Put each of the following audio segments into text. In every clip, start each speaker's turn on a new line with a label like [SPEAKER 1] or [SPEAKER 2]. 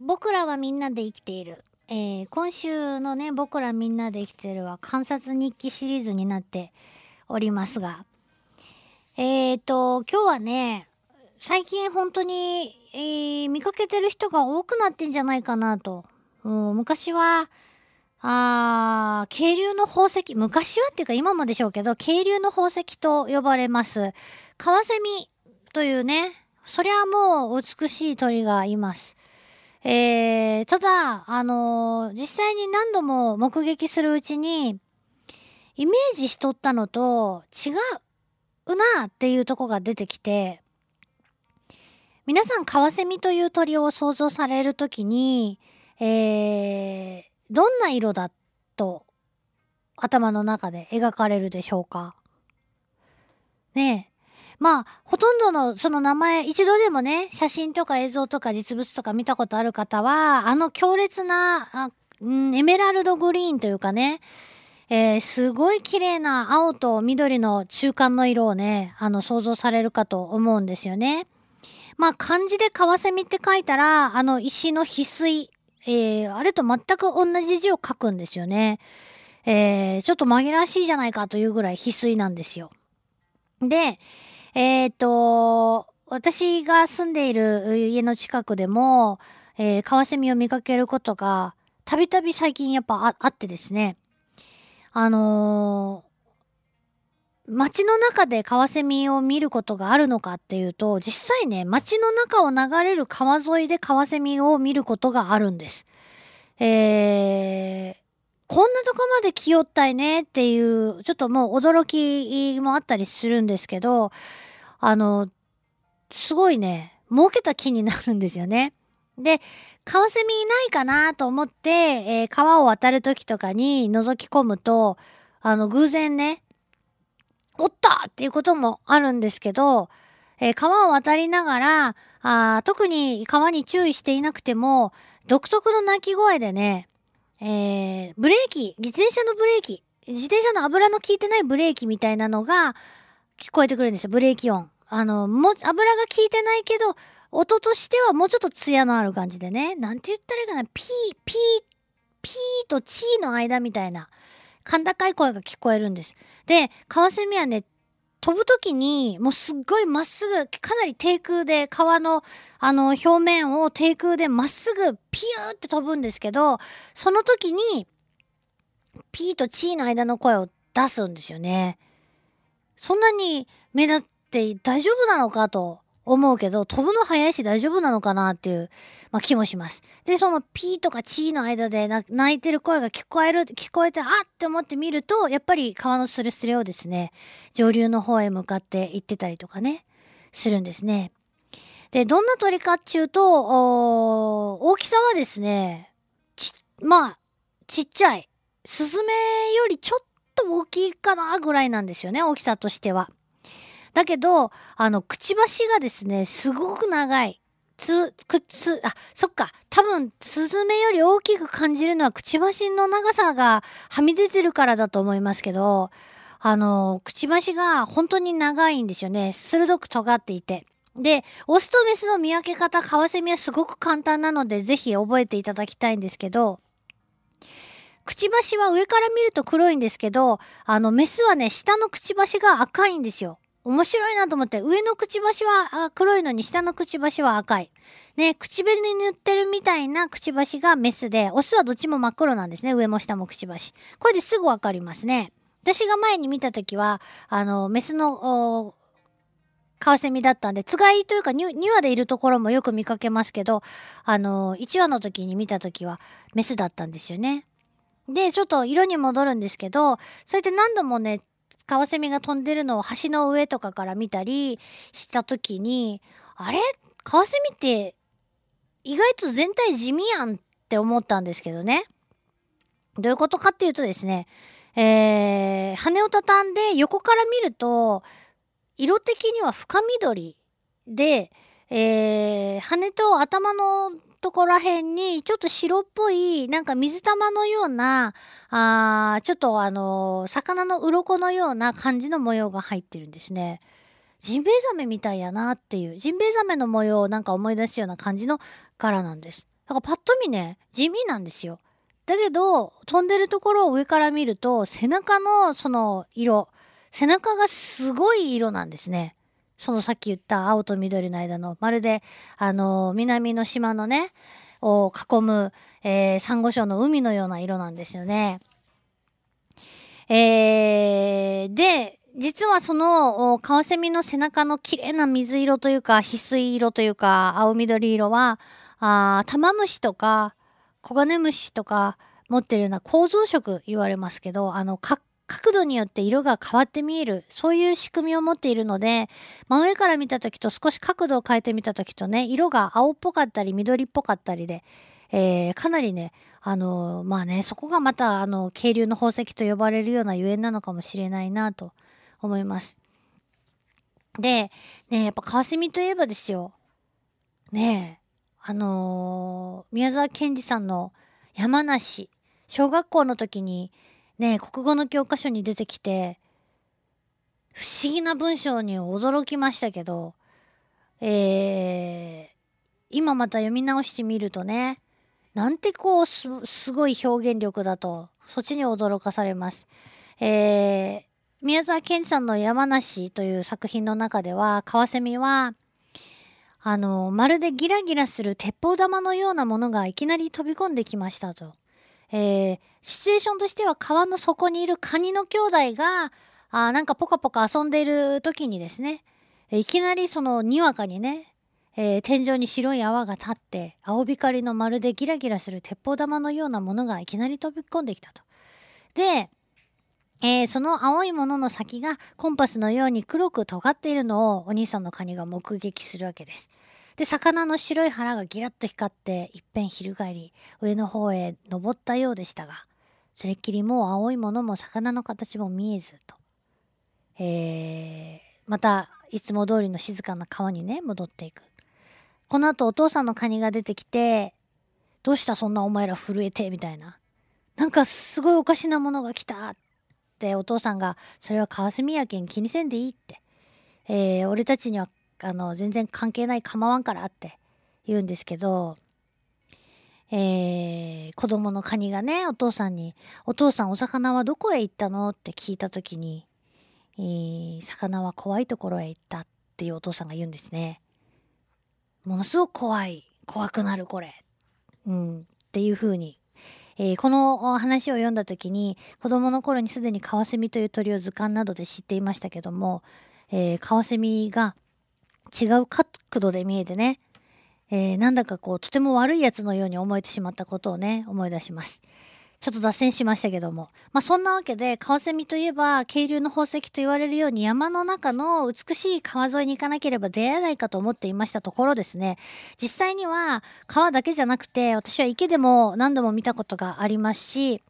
[SPEAKER 1] 僕らはみんなで生きている。えー、今週のね、僕らみんなで生きてるは観察日記シリーズになっておりますが、えーと、今日はね、最近本当に、えー、見かけてる人が多くなってんじゃないかなと。もう昔は、あー、渓流の宝石、昔はっていうか今もでしょうけど、渓流の宝石と呼ばれます、カワセミというね、そりゃもう美しい鳥がいます。えー、ただ、あのー、実際に何度も目撃するうちに、イメージしとったのと違うなっていうとこが出てきて、皆さんカワセミという鳥を想像されるときに、えー、どんな色だと頭の中で描かれるでしょうかね。まあ、ほとんどのその名前、一度でもね、写真とか映像とか実物とか見たことある方は、あの強烈な、あうん、エメラルドグリーンというかね、えー、すごい綺麗な青と緑の中間の色をね、あの、想像されるかと思うんですよね。まあ、漢字でカワセミって書いたら、あの、石の翡翠、えー、あれと全く同じ字を書くんですよね。えー、ちょっと紛らわしいじゃないかというぐらい翡翠なんですよ。で、えっ、ー、と、私が住んでいる家の近くでも、えー、カワセミを見かけることが、たびたび最近やっぱあってですね、あのー、街の中でカワセミを見ることがあるのかっていうと、実際ね、街の中を流れる川沿いでカワセミを見ることがあるんです。えー、こんなとこまで来よったいねっていう、ちょっともう驚きもあったりするんですけど、あの、すごいね、儲けた気になるんですよね。で、カワセミいないかなと思って、えー、川を渡る時とかに覗き込むと、あの、偶然ね、おったっていうこともあるんですけど、えー、川を渡りながら、あ特に川に注意していなくても、独特の鳴き声でね、えー、ブレーキ、自転車のブレーキ、自転車の油の効いてないブレーキみたいなのが聞こえてくるんですよ、ブレーキ音。あの、も、油が効いてないけど、音としてはもうちょっと艶のある感じでね。なんて言ったらいいかな。ピー、ピー、ピーとチーの間みたいな、甲高い声が聞こえるんです。で、カワセミはね、飛ぶときに、もうすっごいまっすぐ、かなり低空で、川の、あの、表面を低空でまっすぐ、ピューって飛ぶんですけど、その時に、ピーとチーの間の声を出すんですよね。そんなに目立って大丈夫なのかと思うけど、飛ぶの早いし大丈夫なのかなっていう、まあ、気もします。で、そのピーとかチーの間で泣いてる声が聞こえる、聞こえて、あって思ってみると、やっぱり川のスレスレをですね、上流の方へ向かって行ってたりとかね、するんですね。で、どんな鳥かっていうと、大きさはですね、ち、まあ、ちっちゃい。スズメよりちょっとと大きいかなぐらいなんですよね、大きさとしては。だけど、あの、くちばしがですね、すごく長い。つ、くつ、あ、そっか。多分、スズメより大きく感じるのは、くちばしの長さがはみ出てるからだと思いますけど、あの、くちばしが本当に長いんですよね。鋭く尖っていて。で、オスとメスの見分け方、カワセミはすごく簡単なので、ぜひ覚えていただきたいんですけど、くちばしは上から見ると黒いんですけど、あの、メスはね、下のくちばしが赤いんですよ。面白いなと思って、上のくちばしは黒いのに下のくちばしは赤い。ね、口紅に塗ってるみたいなくちばしがメスで、オスはどっちも真っ黒なんですね。上も下もくちばし。これですぐわかりますね。私が前に見たときは、あの、メスの、カワセミだったんで、つがいというか 2, 2話でいるところもよく見かけますけど、あの、1話の時に見た時はメスだったんですよね。で、ちょっと色に戻るんですけど、そうやって何度もね、カワセミが飛んでるのを橋の上とかから見たりした時に、あれ？カワセミって意外と全体地味やんって思ったんですけどね。どういうことかっていうとですね、えー、羽を畳んで横から見ると、色的には深緑で、えー、羽と頭のとこら辺にちょっと白っぽいなんか水玉のようなあちょっとあの魚の鱗のような感じの模様が入ってるんですね。ジンベエザメみたいやなっていうジンベエザメの模様をなんか思い出すような感じの柄なんです。だからパッと見ね、地味なんですよ。だけど、飛んでるところを上から見ると、背中のその色、背中がすごい色なんですね。そのさっき言った青と緑の間の、まるで、あの、南の島のね、を囲む、えー、サンゴ礁の海のような色なんですよね。えー、で、実はその、カワセミの背中の綺麗な水色というか、翡翠色というか、青緑色は、あタマムシとか、コガネムシとか持ってるような構造色言われますけど、あの、角度によって色が変わって見える、そういう仕組みを持っているので、真上から見た時と少し角度を変えてみた時とね、色が青っぽかったり緑っぽかったりで、えー、かなりね、あの、まあね、そこがまた、あの、渓流の宝石と呼ばれるようなゆえんなのかもしれないなと思います。で、ね、やっぱカワセミといえばですよ。ねあのー、宮沢賢治さんの山梨、小学校の時にね、国語の教科書に出てきて、不思議な文章に驚きましたけど、えー、今また読み直してみるとね、なんてこうす、すごい表現力だと、そっちに驚かされます。えー、宮沢賢治さんの山梨という作品の中では、カワセミは、あの、まるでギラギラする鉄砲玉のようなものがいきなり飛び込んできましたと。えー、シチュエーションとしては川の底にいるカニの兄弟が、あなんかポカポカ遊んでいる時にですね、いきなりそのにわかにね、えー、天井に白い泡が立って、青光のまるでギラギラする鉄砲玉のようなものがいきなり飛び込んできたと。で、えー、その青いものの先がコンパスのように黒く尖っているのをお兄さんのカニが目撃するわけです。で、魚の白い腹がギラッと光っていっぺん翻り上の方へ登ったようでしたが、それっきりもう青いものも魚の形も見えずと。えー、またいつも通りの静かな川にね、戻っていく。この後お父さんのカニが出てきて、どうしたそんなお前ら震えてみたいな。なんかすごいおかしなものが来たってお父さんが、それは川澄やけん気にせんでいいって。えー、俺たちにはあの全然関係ない構わんからって言うんですけど、えー、子供のカニがね、お父さんに、お父さんお魚はどこへ行ったのって聞いた時に、えー、魚は怖いところへ行ったっていうお父さんが言うんですね。ものすごく怖い。怖くなるこれ。うん。っていう風に。えー、この話を読んだ時に子供の頃にすでにカワセミという鳥を図鑑などで知っていましたけども、えー、カワセミが違う角度で見えてね、えー、なんだかこうとても悪いやつのように思えてしまったことをね思い出します。ちょっと脱線しましたけども。まあそんなわけで、カワセミといえば、渓流の宝石と言われるように山の中の美しい川沿いに行かなければ出会えないかと思っていましたところですね。実際には川だけじゃなくて、私は池でも何度も見たことがありますし、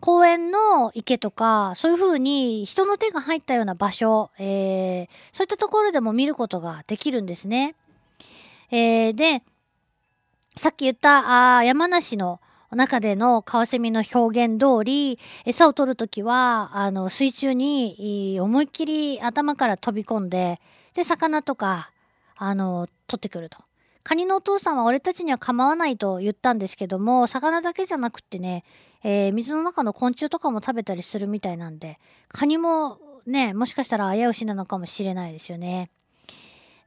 [SPEAKER 1] 公園の池とか、そういう風に人の手が入ったような場所、えー、そういったところでも見ることができるんですね。えー、で、さっき言ったあ山梨の中でのカワセミの表現通り、餌を取るときは、あの、水中に思いっきり頭から飛び込んで、で、魚とか、あの、取ってくると。カニのお父さんは俺たちには構わないと言ったんですけども、魚だけじゃなくってね、えー、水の中の昆虫とかも食べたりするみたいなんで、カニもね、もしかしたら危うしなのかもしれないですよね。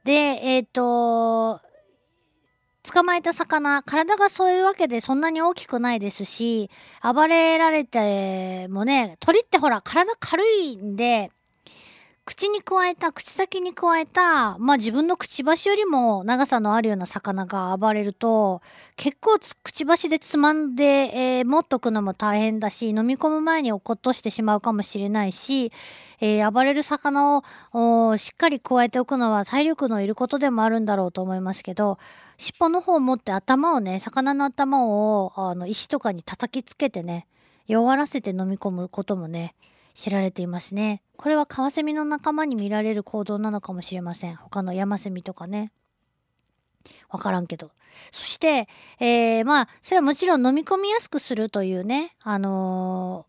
[SPEAKER 1] で、えっ、ー、と、捕まえた魚、体がそういうわけでそんなに大きくないですし、暴れられてもね、鳥ってほら、体軽いんで、口に加えた、口先に加えた、まあ自分のくちばしよりも長さのあるような魚が暴れると、結構くちばしでつまんで、えー、持っとくのも大変だし、飲み込む前に落っことしてしまうかもしれないし、えー、暴れる魚をしっかり加えておくのは体力のいることでもあるんだろうと思いますけど、尻尾の方を持って頭をね、魚の頭をあの石とかに叩きつけてね、弱らせて飲み込むこともね、知られていますね。これはカワセミの仲間に見られる行動なのかもしれません。他のヤマセミとかね。わからんけど。そして、えー、まあ、それはもちろん飲み込みやすくするというね、あの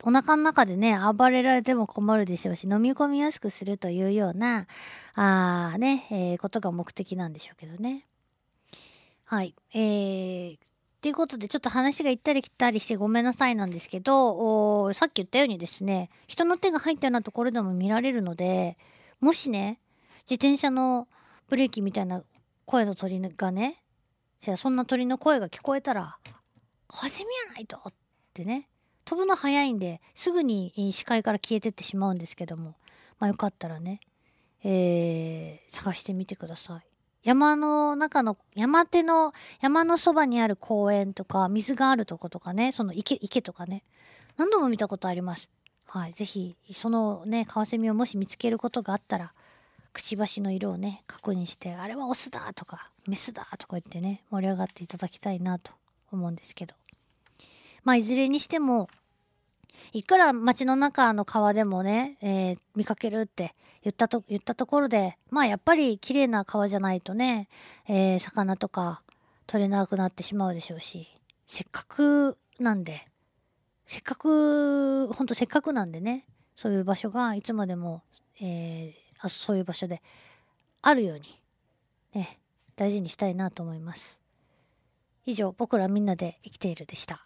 [SPEAKER 1] ー、お腹の中でね、暴れられても困るでしょうし、飲み込みやすくするというような、あね、えー、ことが目的なんでしょうけどね。はい。えー、ということでちょっと話が行ったり来たりしてごめんなさいなんですけど、さっき言ったようにですね、人の手が入ったようなところでも見られるので、もしね、自転車のブレーキみたいな声の鳥がね、じゃあそんな鳥の声が聞こえたら、カシミやないとってね、飛ぶの早いんですぐに視界から消えてってしまうんですけども、まあよかったらね、えー、探してみてください。山の中の、山手の、山のそばにある公園とか、水があるとことかね、その池、池とかね、何度も見たことあります。はい。ぜひ、そのね、カワセミをもし見つけることがあったら、くちばしの色をね、確認して、あれはオスだとか、メスだとか言ってね、盛り上がっていただきたいなと思うんですけど。まあ、いずれにしても、いくら街の中の川でもね、えー、見かけるって言ったと、言ったところで、まあやっぱり綺麗な川じゃないとね、えー、魚とか取れなくなってしまうでしょうし、せっかくなんで、せっかく、ほんとせっかくなんでね、そういう場所がいつまでも、えー、あそういう場所であるように、ね、大事にしたいなと思います。以上、僕らみんなで生きているでした。